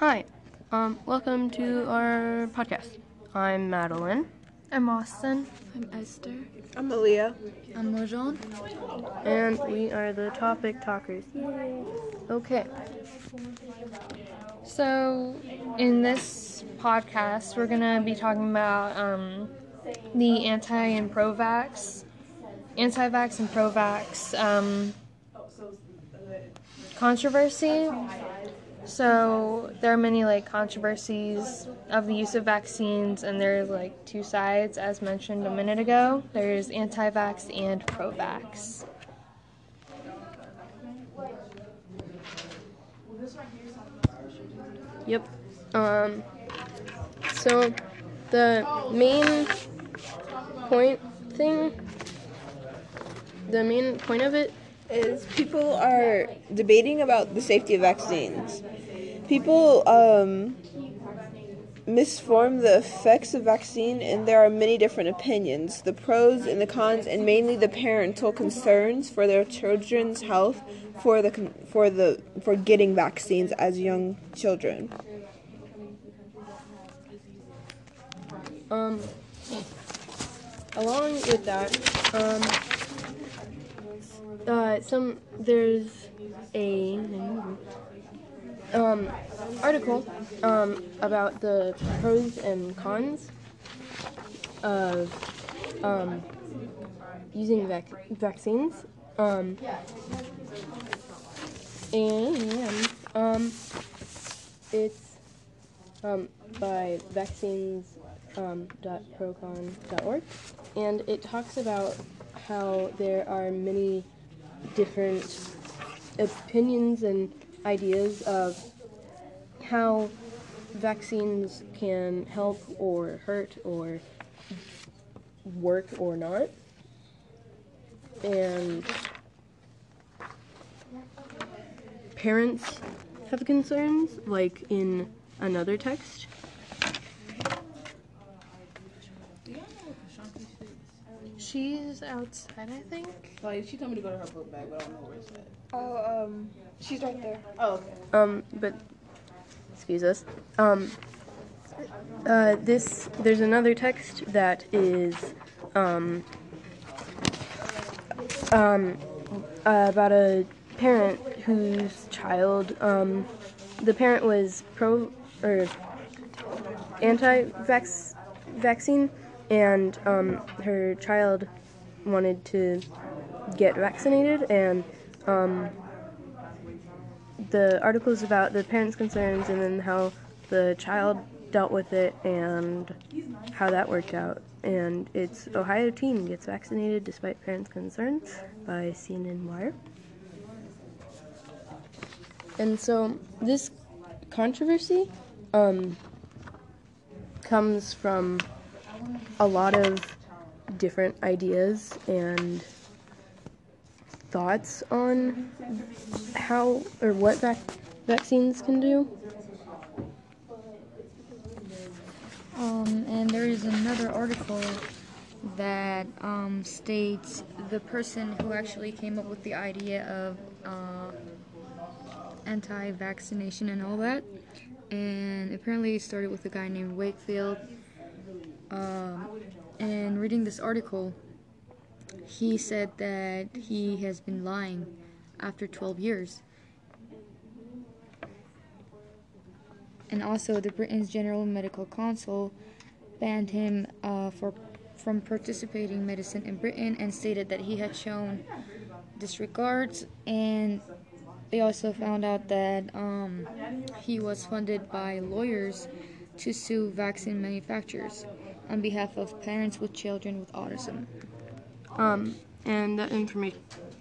Hi, um, welcome to our podcast. I'm Madeline, I'm Austin. I'm Esther. I'm Aaliyah. I'm Mojan. and we are the topic talkers. Okay, So, in this podcast, we're gonna be talking about um, the anti and pro vax, anti vax and pro vax um, controversy. So, there are many like controversies of the use of vaccines, and there's like two sides, as mentioned a minute ago. There's anti vax and pro vax. yep. Um, so the main point thing, the main point of it Is people are debating about the safety of vaccines. People um, misform the effects of vaccine, and there are many different opinions. The pros and the cons, and mainly the parental concerns for their children's health for the for the for getting vaccines as young children. Um, along with that, um, uh, some there's a um, article um, about the pros and cons of um, using vac- vaccines. Um, and um, it's um, by vaccines um, and it talks about how there are many different opinions and ideas of how vaccines can help or hurt or work or not. And parents have concerns, like in another text. She's outside, I think. Like she told me to go to her book bag, but I don't know where it's at. Oh, um, she's right there. Oh, okay. Um, but excuse us. Um, uh, this there's another text that is um, um, uh, about a parent whose child um, the parent was pro or anti-vax vaccine and um, her child wanted to get vaccinated and um, the article is about the parents' concerns and then how the child dealt with it and how that worked out. And it's Ohio teen gets vaccinated despite parents' concerns by CNN Wire. And so this controversy um, comes from a lot of different ideas and thoughts on how or what vac- vaccines can do. Um, and there is another article that um, states the person who actually came up with the idea of uh, anti-vaccination and all that, and apparently it started with a guy named Wakefield. Um, and reading this article, he said that he has been lying after 12 years. and also the Britain's General Medical Council banned him uh, for from participating medicine in Britain and stated that he had shown disregards and they also found out that um, he was funded by lawyers to sue vaccine manufacturers on behalf of parents with children with autism. Um, and that informa-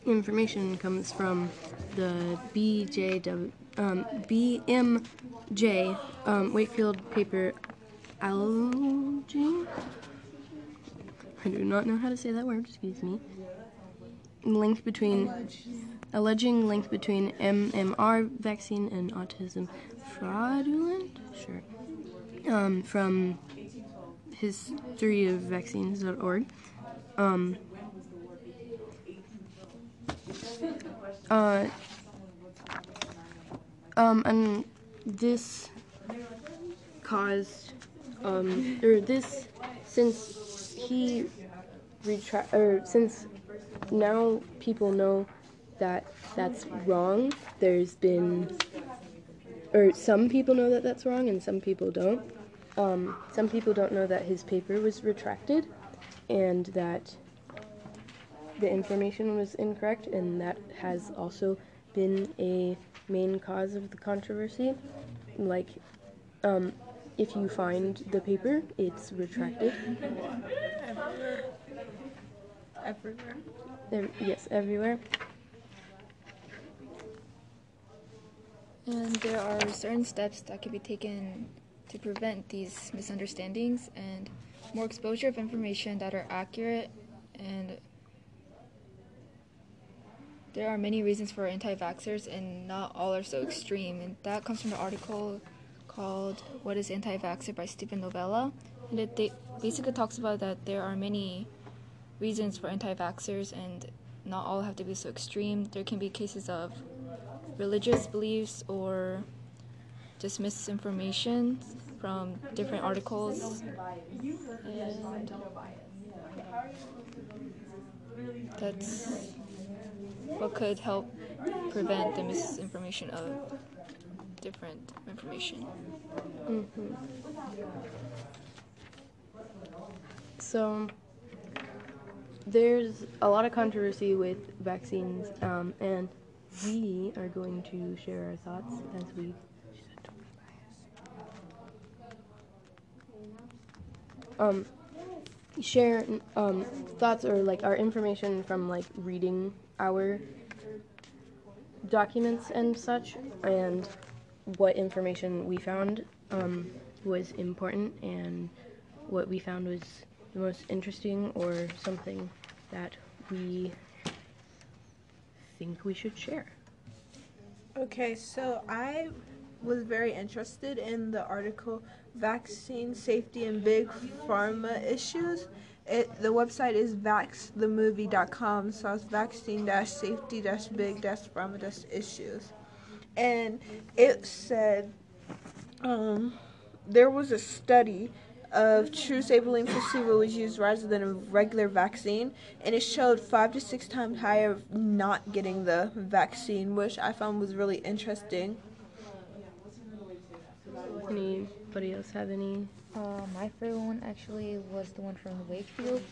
information comes from the BJW, um, BMJ um, Wakefield paper algae. I do not know how to say that word, excuse me. Link between, alleging link between MMR vaccine and autism fraudulent? Sure. Um, from historyofvaccines.org. Um, uh, um, and this caused, um, or this, since he retract, or since now people know that that's wrong, there's been, or some people know that that's wrong and some people don't. Um, some people don't know that his paper was retracted and that the information was incorrect, and that has also been a main cause of the controversy. Like, um, if you find the paper, it's retracted. Everywhere. Ev- yes, everywhere. And there are certain steps that can be taken to prevent these misunderstandings and more exposure of information that are accurate and there are many reasons for anti-vaxxers and not all are so extreme. And that comes from an article called what is anti-vaxxer by Steven Novella. And it basically talks about that there are many reasons for anti-vaxxers and not all have to be so extreme. There can be cases of religious beliefs or just misinformation from different articles and that's what could help prevent the misinformation of different information. So, there's a lot of controversy with vaccines, um, and we are going to share our thoughts as we. Um, share um, thoughts or like our information from like reading our documents and such, and what information we found um, was important and what we found was the most interesting or something that we think we should share. Okay, so I was very interested in the article Vaccine Safety and Big Pharma Issues. It, the website is vaxthemovie.com, so it's vaccine safety big pharma issues. And it said um, there was a study of true saline placebo was used rather than a regular vaccine, and it showed five to six times higher not getting the vaccine, which I found was really interesting. Anybody else have any? Uh, my favorite one actually was the one from Wakefield,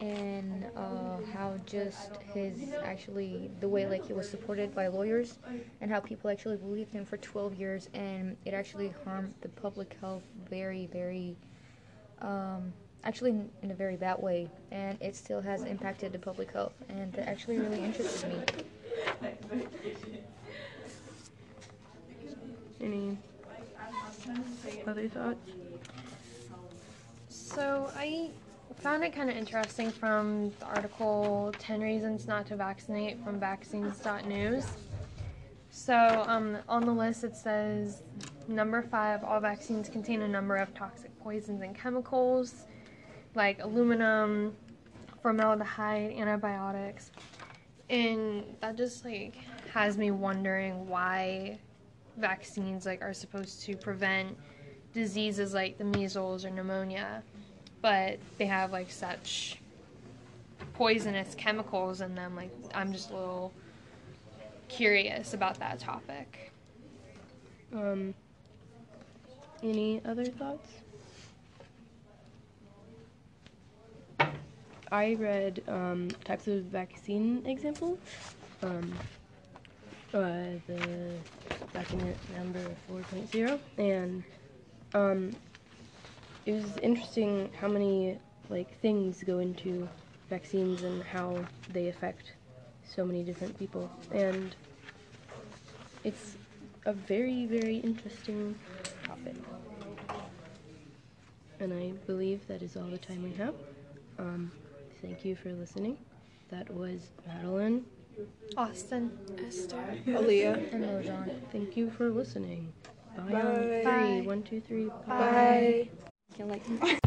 and uh, how just his actually the way like he was supported by lawyers, and how people actually believed him for 12 years, and it actually harmed the public health very, very, um, actually in, in a very bad way, and it still has impacted the public health, and that actually really interested me. Any other thoughts? So I found it kind of interesting from the article 10 Reasons Not to Vaccinate from vaccines.news. So um, on the list it says number five, all vaccines contain a number of toxic poisons and chemicals like aluminum, formaldehyde, antibiotics. And that just like has me wondering why vaccines like are supposed to prevent diseases like the measles or pneumonia, but they have like such poisonous chemicals in them. Like I'm just a little curious about that topic. Um, any other thoughts? I read um, types of vaccine examples. Um, uh, the document number 4.0, and um, it was interesting how many like things go into vaccines and how they affect so many different people, and it's a very very interesting topic. And I believe that is all the time we have. Um, thank you for listening. That was Madeline. Austin. Esther, Aaliyah. And Rojan. Thank you for listening. Bye. Bye. three. One, two, three. Bye. Can like